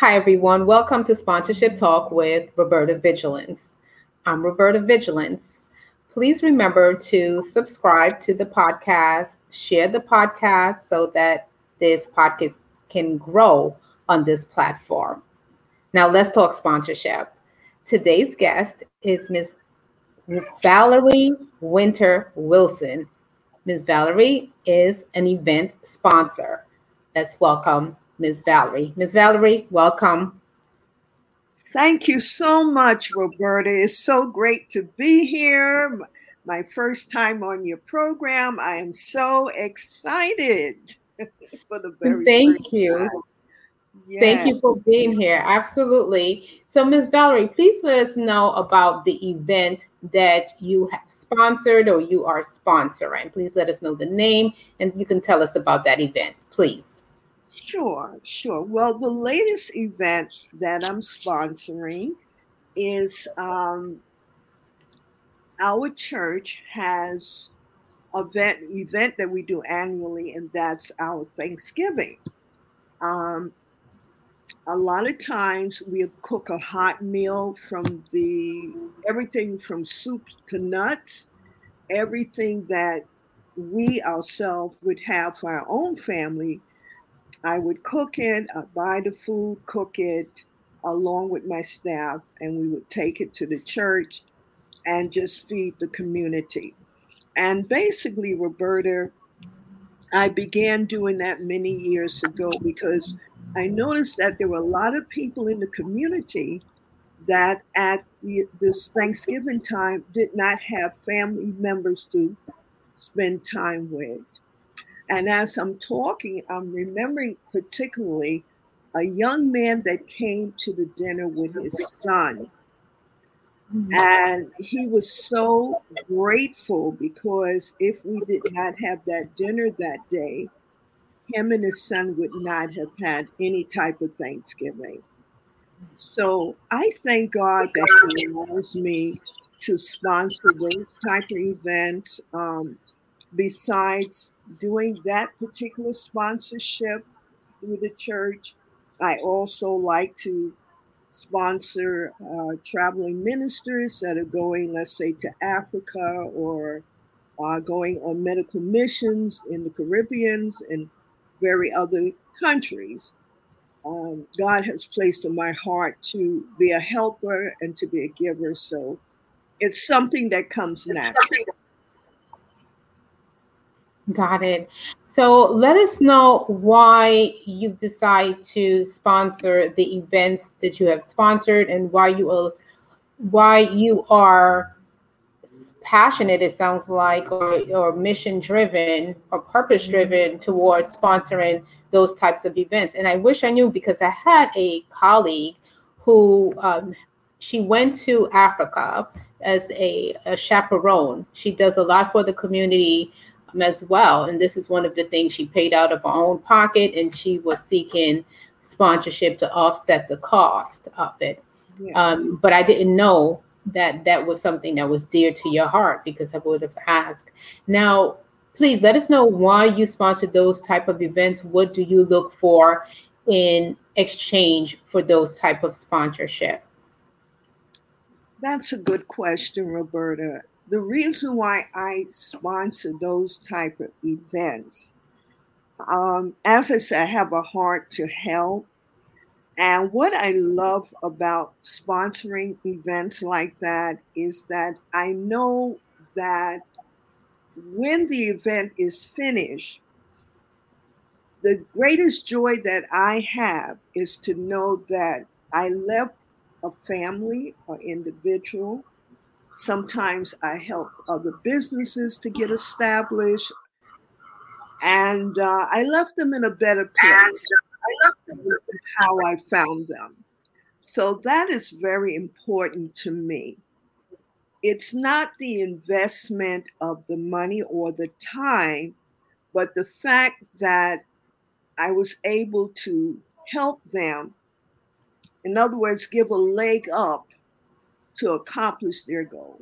Hi, everyone. Welcome to Sponsorship Talk with Roberta Vigilance. I'm Roberta Vigilance. Please remember to subscribe to the podcast, share the podcast so that this podcast can grow on this platform. Now, let's talk sponsorship. Today's guest is Ms. Valerie Wynter-Wilson. Ms. Valerie is an event sponsor. Let's welcome Ms. Valerie. Ms. Valerie, welcome. Thank you so much, Roberta. It's so great to be here. My first time on your program. I am so excited for the very Thank you. Yes. Thank you for being here. Absolutely. So, Ms. Valerie, please let us know about the event that you have sponsored or you are sponsoring. Please let us know the name and you can tell us about that event, please. Sure, sure. Well, the latest event that I'm sponsoring is um, our church has event event that we do annually, and that's our Thanksgiving. Um, a lot of times we cook a hot meal from the everything from soups to nuts, everything that we ourselves would have for our own family I would cook it, I'd buy the food, cook it along with my staff, and we would take it to the church and just feed the community. And basically, Roberta, I began doing that many years ago because I noticed that there were a lot of people in the community that at the, this Thanksgiving time did not have family members to spend time with. And as I'm talking, I'm remembering particularly a young man that came to the dinner with his son. And he was so grateful because if we did not have that dinner that day, him and his son would not have had any type of Thanksgiving. So I thank God that He allows me to sponsor those type of events. Um, besides doing that particular sponsorship through the church, I also like to sponsor uh, traveling ministers that are going, let's say, to Africa or uh, going on medical missions in the Caribbeans and very other countries. Um, God has placed in my heart to be a helper and to be a giver. So it's something that comes naturally. Got it. So let us know why you decide to sponsor the events that you have sponsored and why you will why you are passionate it sounds like or, or mission driven or purpose driven mm-hmm. towards sponsoring those types of events and i wish i knew because i had a colleague who um, she went to africa as a, a chaperone she does a lot for the community as well. And this is one of the things she paid out of her own pocket, and she was seeking sponsorship to offset the cost of it. Yes. Um, but I didn't know that that was something that was dear to your heart because I would have asked. Now, please let us know why you sponsored those type of events. What do you look for in exchange for those type of sponsorship? That's a good question, Roberta the reason why I sponsor those type of events, um, as I said, I have a heart to help. And what I love about sponsoring events like that is that I know that when the event is finished, the greatest joy that I have is to know that I left a family or individual Sometimes I help other businesses to get established. And uh, I left them in a better place. I left them with how I found them. So that is very important to me. It's not the investment of the money or the time, but the fact that I was able to help them. In other words, give a leg up to accomplish their goal.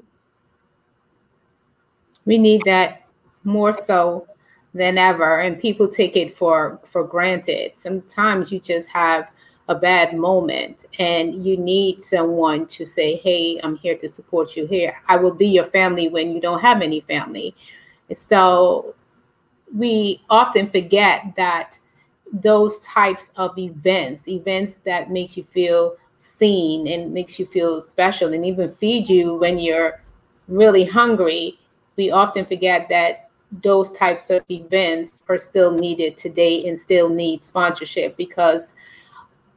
We need that more so than ever, and people take it for for granted. Sometimes you just have a bad moment and you need someone to say, Hey, I'm here to support you here. I will be your family when you don't have any family. So we often forget that those types of events, events that makes you feel seen and makes you feel special and even feed you when you're really hungry, we often forget that those types of events are still needed today and still need sponsorship because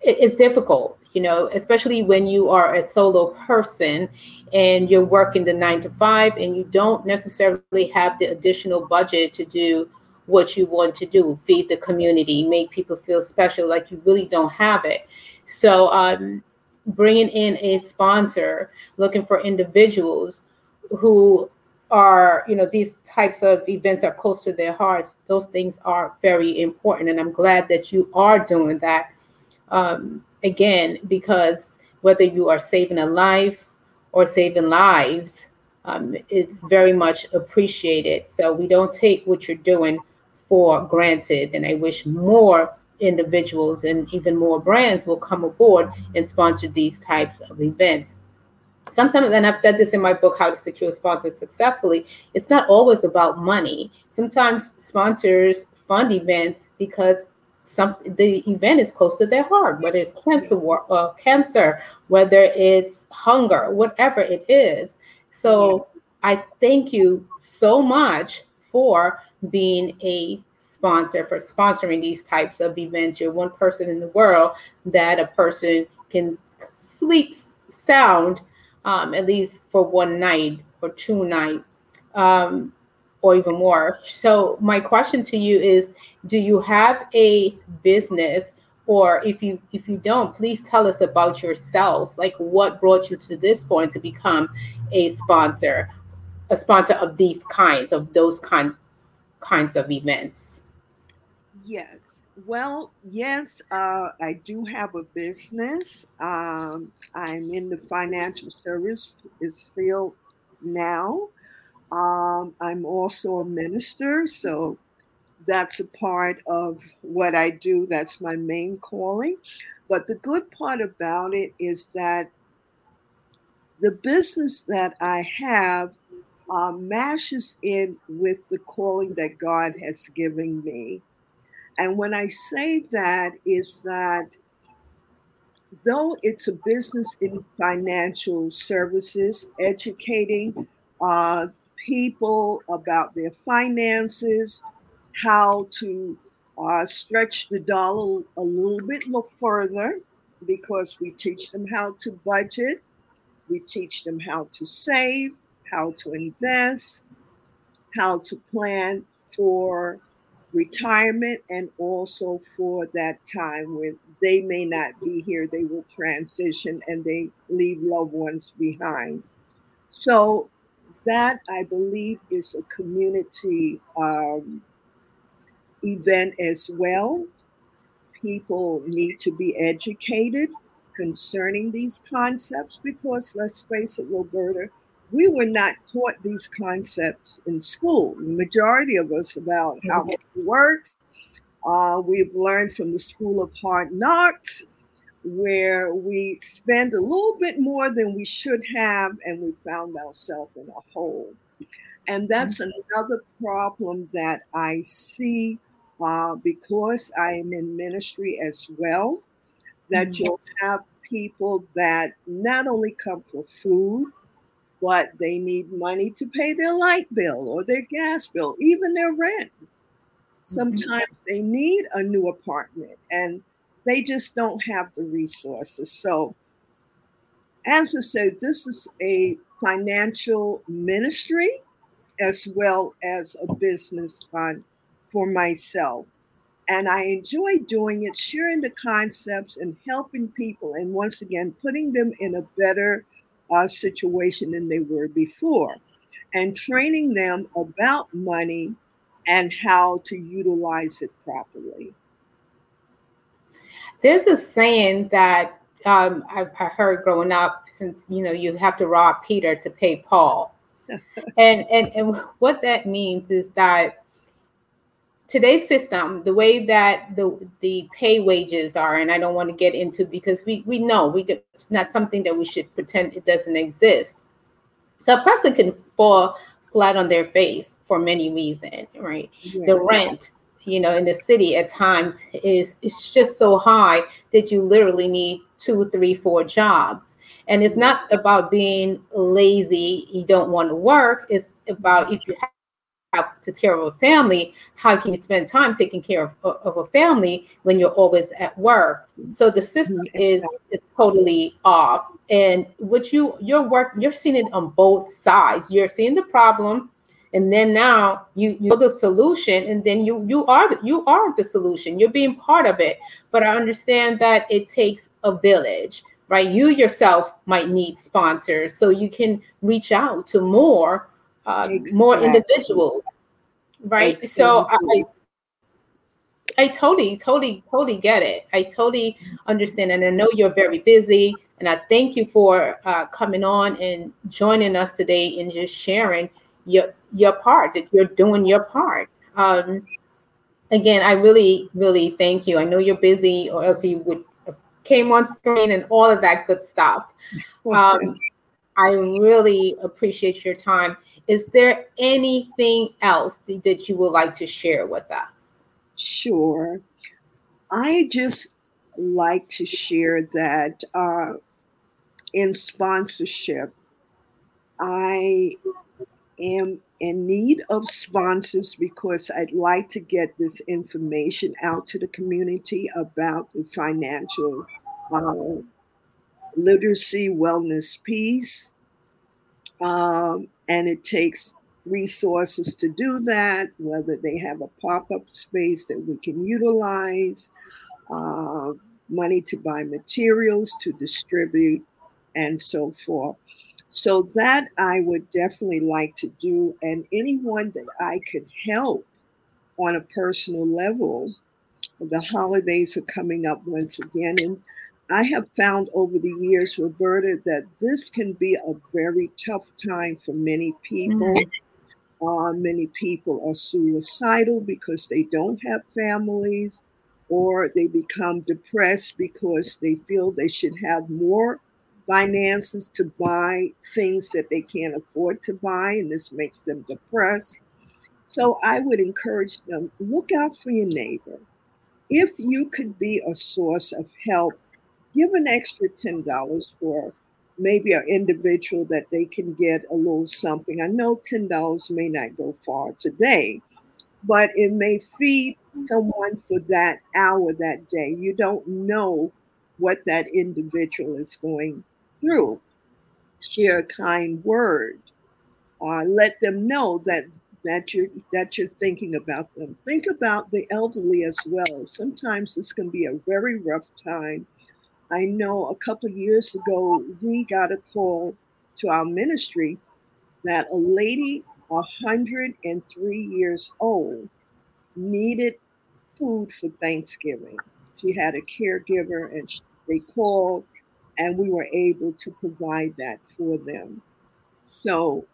it's difficult, you know, especially when you are a solo person and you're working the nine to five and you don't necessarily have the additional budget to do what you want to do feed the community make people feel special like you really don't have it. So um, bringing in a sponsor looking for individuals who are you know these types of events are close to their hearts those things are very important and i'm glad that you are doing that um, again because whether you are saving a life or saving lives um, it's very much appreciated so we don't take what you're doing for granted. And I wish more individuals and even more brands will come aboard and sponsor these types of events. Sometimes, and I've said this in my book, How to Secure Sponsors Successfully, it's not always about money. Sometimes sponsors fund events because some the event is close to their heart, whether it's cancer, uh, cancer, whether it's hunger, whatever it is. So I thank you so much for being a sponsor for sponsoring these types of events. You're one person in the world that a person can sleep sound um, at least for one night or two night um, or even more. So my question to you is, do you have a business or if you if you don't please tell us about yourself like what brought you to this point to become a sponsor a sponsor of these kinds of those kinds kinds of events? Yes. Well, yes, uh, I do have a business. Um, I'm in the financial service field now. Um, I'm also a minister, so that's a part of what I do. That's my main calling. But the good part about it is that the business that I have uh, mashes in with the calling that God has given me. And when I say that, is that though it's a business in financial services, educating uh, people about their finances, how to uh, stretch the dollar a little bit further, because we teach them how to budget, we teach them how to save, how to invest, how to plan for retirement, and also for that time when they may not be here, they will transition and they leave loved ones behind. So, that I believe is a community um, event as well. People need to be educated concerning these concepts because let's face it, Roberta, we were not taught these concepts in school. The majority of us about how it works. Uh, we've learned from the School of Hard Knocks, where we spend a little bit more than we should have, and we found ourselves in a hole. And that's mm-hmm. another problem that I see uh, because I am in ministry as well. That mm-hmm. you'll have people that not only come for food, but they need money to pay their light bill or their gas bill, even their rent. Mm-hmm. Sometimes mm-hmm. they need a new apartment and they just don't have the resources. So, as I said, this is a financial ministry as well as a business fund for myself. And I enjoy doing it, sharing the concepts and helping people, and once again, putting them in a better uh, situation than they were before, and training them about money and how to utilize it properly. There's a saying that um, I, I heard growing up, since you know you have to rob Peter to pay Paul, and and and what that means is that today's system, the way that the the pay wages are, and I don't want to get into because we we know we it's not something that we should pretend it doesn't exist. So a person can fall flat on their face for many reasons, right? Yeah. The rent, you know, in the city at times is it's just so high that you literally need two, three, four jobs. And it's not about being lazy, you don't want to work. It's about if you have to care of a family, how can you spend time taking care of, of a family when you're always at work? So the system mm-hmm. is, is totally off. And what you your work, you're seeing it on both sides. You're seeing the problem, and then now you you're the solution, and then you you are you are the solution. You're being part of it. But I understand that it takes a village right? You yourself might need sponsors, so you can reach out to more uh, exactly. more individual, right? Exactly. So I, I totally, totally, totally get it. I totally understand, and I know you're very busy. And I thank you for uh, coming on and joining us today and just sharing your your part that you're doing your part. Um, again, I really, really thank you. I know you're busy, or else you would have came on screen and all of that good stuff. Um, I really appreciate your time. Is there anything else that you would like to share with us? Sure. I just like to share that uh, in sponsorship, I am in need of sponsors because I'd like to get this information out to the community about the financial uh, literacy, wellness, peace. Um, and it takes resources to do that, whether they have a pop up space that we can utilize, uh, money to buy materials, to distribute, and so forth. So, that I would definitely like to do. And anyone that I could help on a personal level, the holidays are coming up once again. And I have found over the years, Roberta, that this can be a very tough time for many people. Mm-hmm. Uh, many people are suicidal because they don't have families, or they become depressed because they feel they should have more finances to buy things that they can't afford to buy, and this makes them depressed. So I would encourage them look out for your neighbor. If you could be a source of help give an extra $10 for maybe an individual that they can get a little something. I know $10 may not go far today, but it may feed someone for that hour that day. You don't know what that individual is going through. Share a kind word. Uh, let them know that that you're that you're thinking about them. Think about the elderly as well. Sometimes this can be a very rough time I know a couple years ago, we got a call to our ministry that a lady, 103 years old, needed food for Thanksgiving. She had a caregiver and they called, and we were able to provide that for them. So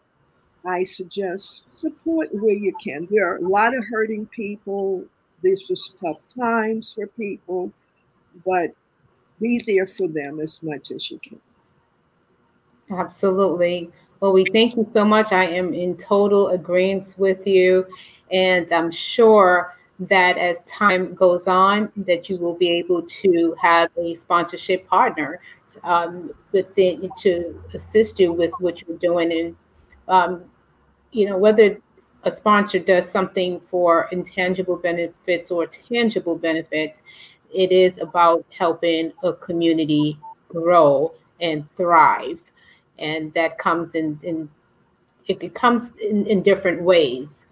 I suggest support where you can. There are a lot of hurting people. This is tough times for people, but be there for them as much as you can. Absolutely. Well, we thank you so much. I am in total agreement with you. And I'm sure that as time goes on, that you will be able to have a sponsorship partner um, within to assist you with what you're doing. And, um, you know, whether a sponsor does something for intangible benefits or tangible benefits, it is about helping a community grow and thrive. And that comes in, in it, comes in, in different ways.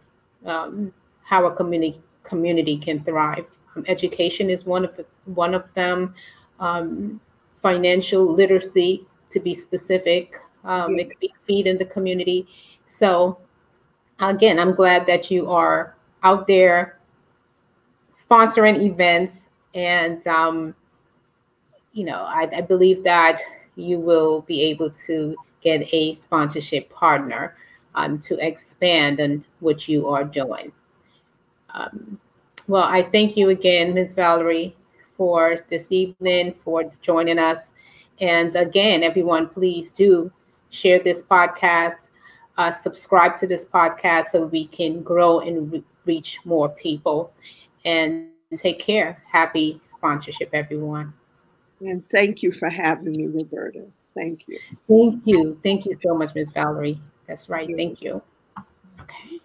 Um, how a community community can thrive. Um, education is one of the, one of them. Um, financial literacy, to be specific, um, it could be feeding the community. So, again, I'm glad that you are out there sponsoring events and um, you know I, I, believe that you will be able to get a sponsorship partner um, to expand on what you are doing um, Well, I thank you again, Ms. Valerie, for this evening, for joining us. And again, everyone, please do share this podcast, uh, subscribe to this podcast so we can grow and re- reach more people. And take care. Happy sponsorship, everyone. And thank you for having me, Roberta. Thank you. Thank you. Thank you so much, Ms. Valerie. That's right. Thank you. Okay.